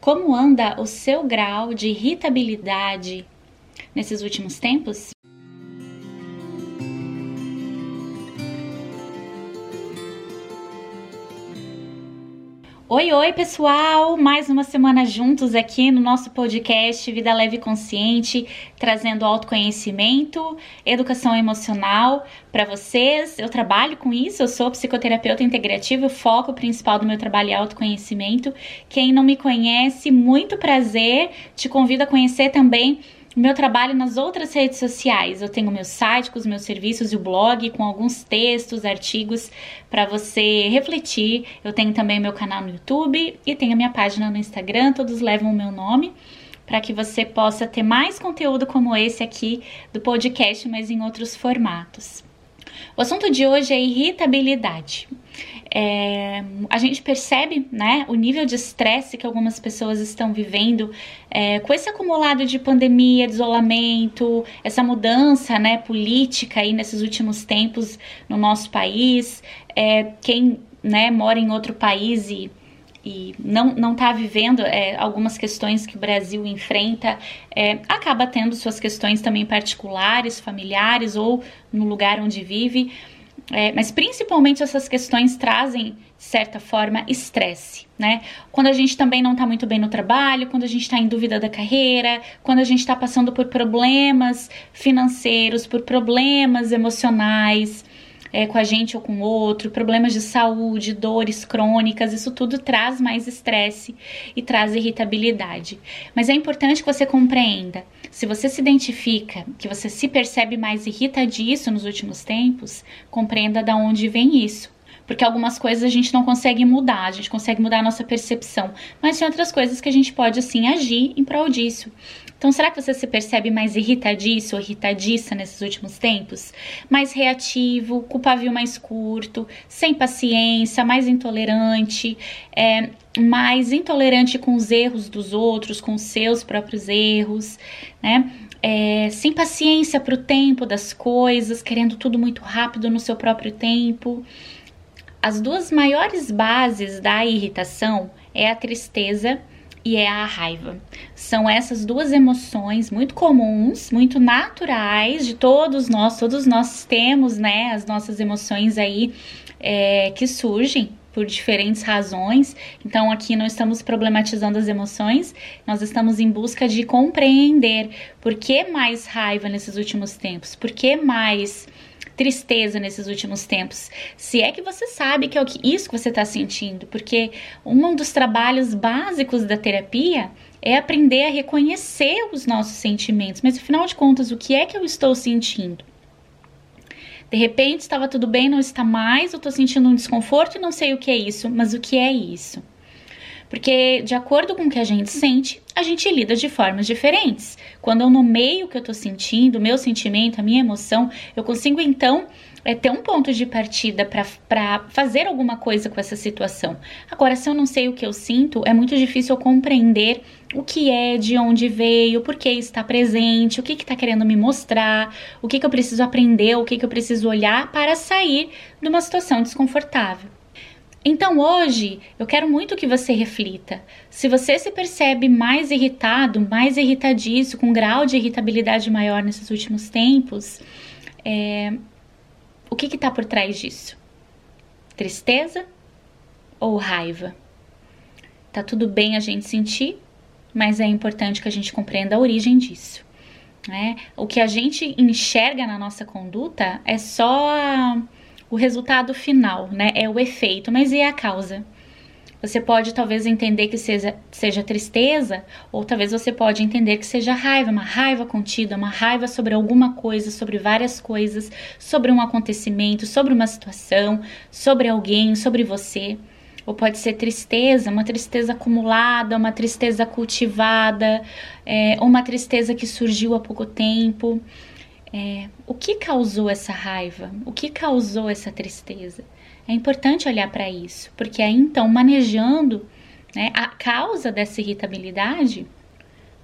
Como anda o seu grau de irritabilidade nesses últimos tempos? Oi, oi, pessoal! Mais uma semana juntos aqui no nosso podcast Vida Leve e Consciente, trazendo autoconhecimento, educação emocional para vocês. Eu trabalho com isso, eu sou psicoterapeuta integrativa, o foco principal do meu trabalho é autoconhecimento. Quem não me conhece, muito prazer, te convido a conhecer também meu trabalho nas outras redes sociais. Eu tenho meu site com os meus serviços e o blog com alguns textos, artigos para você refletir. Eu tenho também meu canal no YouTube e tenho a minha página no Instagram, todos levam o meu nome para que você possa ter mais conteúdo como esse aqui do podcast, mas em outros formatos. O assunto de hoje é irritabilidade. É, a gente percebe né, o nível de estresse que algumas pessoas estão vivendo é, com esse acumulado de pandemia, de isolamento, essa mudança né, política aí nesses últimos tempos no nosso país. É, quem né, mora em outro país e, e não não está vivendo é, algumas questões que o Brasil enfrenta, é, acaba tendo suas questões também particulares, familiares ou no lugar onde vive. É, mas principalmente essas questões trazem, de certa forma, estresse, né? Quando a gente também não está muito bem no trabalho, quando a gente está em dúvida da carreira, quando a gente está passando por problemas financeiros, por problemas emocionais, é, com a gente ou com o outro, problemas de saúde, dores crônicas, isso tudo traz mais estresse e traz irritabilidade. Mas é importante que você compreenda. Se você se identifica, que você se percebe mais irritadiço nos últimos tempos, compreenda da onde vem isso porque algumas coisas a gente não consegue mudar, a gente consegue mudar a nossa percepção, mas tem outras coisas que a gente pode assim agir em prol disso. Então, será que você se percebe mais irritadiço ou irritadiça nesses últimos tempos? Mais reativo, com pavio mais curto, sem paciência, mais intolerante, é, mais intolerante com os erros dos outros, com os seus próprios erros, né? É, sem paciência para o tempo das coisas, querendo tudo muito rápido no seu próprio tempo. As duas maiores bases da irritação é a tristeza e é a raiva. São essas duas emoções muito comuns, muito naturais de todos nós, todos nós temos, né, as nossas emoções aí é, que surgem por diferentes razões. Então aqui não estamos problematizando as emoções, nós estamos em busca de compreender por que mais raiva nesses últimos tempos, por que mais tristeza nesses últimos tempos. Se é que você sabe que é isso que você está sentindo, porque um dos trabalhos básicos da terapia é aprender a reconhecer os nossos sentimentos. Mas afinal de contas, o que é que eu estou sentindo? De repente estava tudo bem, não está mais, eu estou sentindo um desconforto e não sei o que é isso, mas o que é isso? Porque, de acordo com o que a gente sente, a gente lida de formas diferentes. Quando eu nomeio o que eu tô sentindo, o meu sentimento, a minha emoção, eu consigo então é ter um ponto de partida para fazer alguma coisa com essa situação. Agora, se eu não sei o que eu sinto, é muito difícil eu compreender o que é, de onde veio, por que está presente, o que está que querendo me mostrar, o que, que eu preciso aprender, o que, que eu preciso olhar para sair de uma situação desconfortável. Então hoje eu quero muito que você reflita. Se você se percebe mais irritado, mais irritadiço, com um grau de irritabilidade maior nesses últimos tempos, é... o que está por trás disso? Tristeza ou raiva? Tá tudo bem a gente sentir, mas é importante que a gente compreenda a origem disso. Né? O que a gente enxerga na nossa conduta é só a o resultado final, né? É o efeito, mas e a causa? Você pode talvez entender que seja, seja tristeza, ou talvez você pode entender que seja raiva, uma raiva contida, uma raiva sobre alguma coisa, sobre várias coisas, sobre um acontecimento, sobre uma situação, sobre alguém, sobre você. Ou pode ser tristeza, uma tristeza acumulada, uma tristeza cultivada, é, uma tristeza que surgiu há pouco tempo. É, o que causou essa raiva? O que causou essa tristeza? É importante olhar para isso, porque aí então, manejando né, a causa dessa irritabilidade,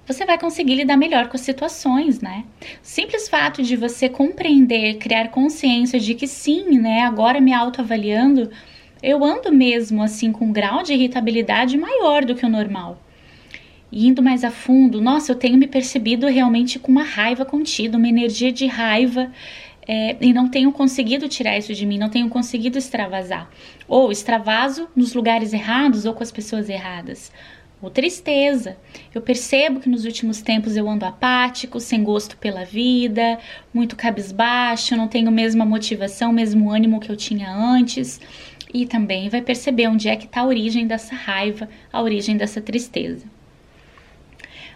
você vai conseguir lidar melhor com as situações, né? Simples fato de você compreender, criar consciência de que sim, né, agora me autoavaliando, eu ando mesmo assim com um grau de irritabilidade maior do que o normal. Indo mais a fundo, nossa, eu tenho me percebido realmente com uma raiva contida, uma energia de raiva. É, e não tenho conseguido tirar isso de mim, não tenho conseguido extravasar. Ou extravaso nos lugares errados ou com as pessoas erradas. Ou tristeza. Eu percebo que nos últimos tempos eu ando apático, sem gosto pela vida, muito cabisbaixo, não tenho a mesma motivação, mesmo ânimo que eu tinha antes. E também vai perceber onde é que está a origem dessa raiva, a origem dessa tristeza.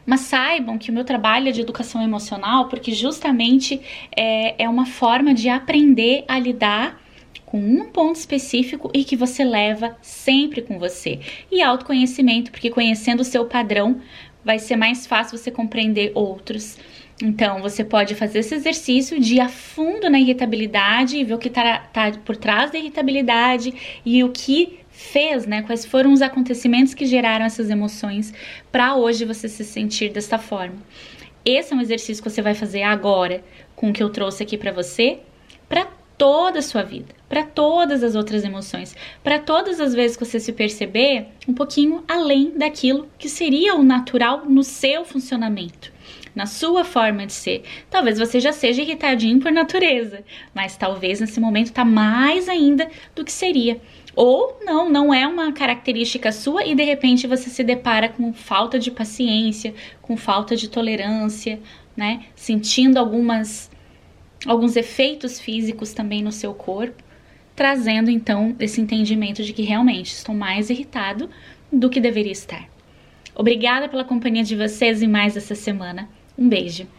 Mas saibam que o meu trabalho é de educação emocional porque justamente é, é uma forma de aprender a lidar com um ponto específico e que você leva sempre com você. E autoconhecimento, porque conhecendo o seu padrão vai ser mais fácil você compreender outros. Então, você pode fazer esse exercício de ir a fundo na irritabilidade e ver o que está tá por trás da irritabilidade e o que fez, né? Quais foram os acontecimentos que geraram essas emoções para hoje você se sentir desta forma. Esse é um exercício que você vai fazer agora com o que eu trouxe aqui para você, para toda a sua vida, para todas as outras emoções, para todas as vezes que você se perceber um pouquinho além daquilo que seria o natural no seu funcionamento na sua forma de ser. Talvez você já seja irritadinho por natureza, mas talvez nesse momento tá mais ainda do que seria. Ou não, não é uma característica sua e de repente você se depara com falta de paciência, com falta de tolerância, né? Sentindo algumas alguns efeitos físicos também no seu corpo, trazendo então esse entendimento de que realmente estou mais irritado do que deveria estar. Obrigada pela companhia de vocês e mais essa semana. Um beijo.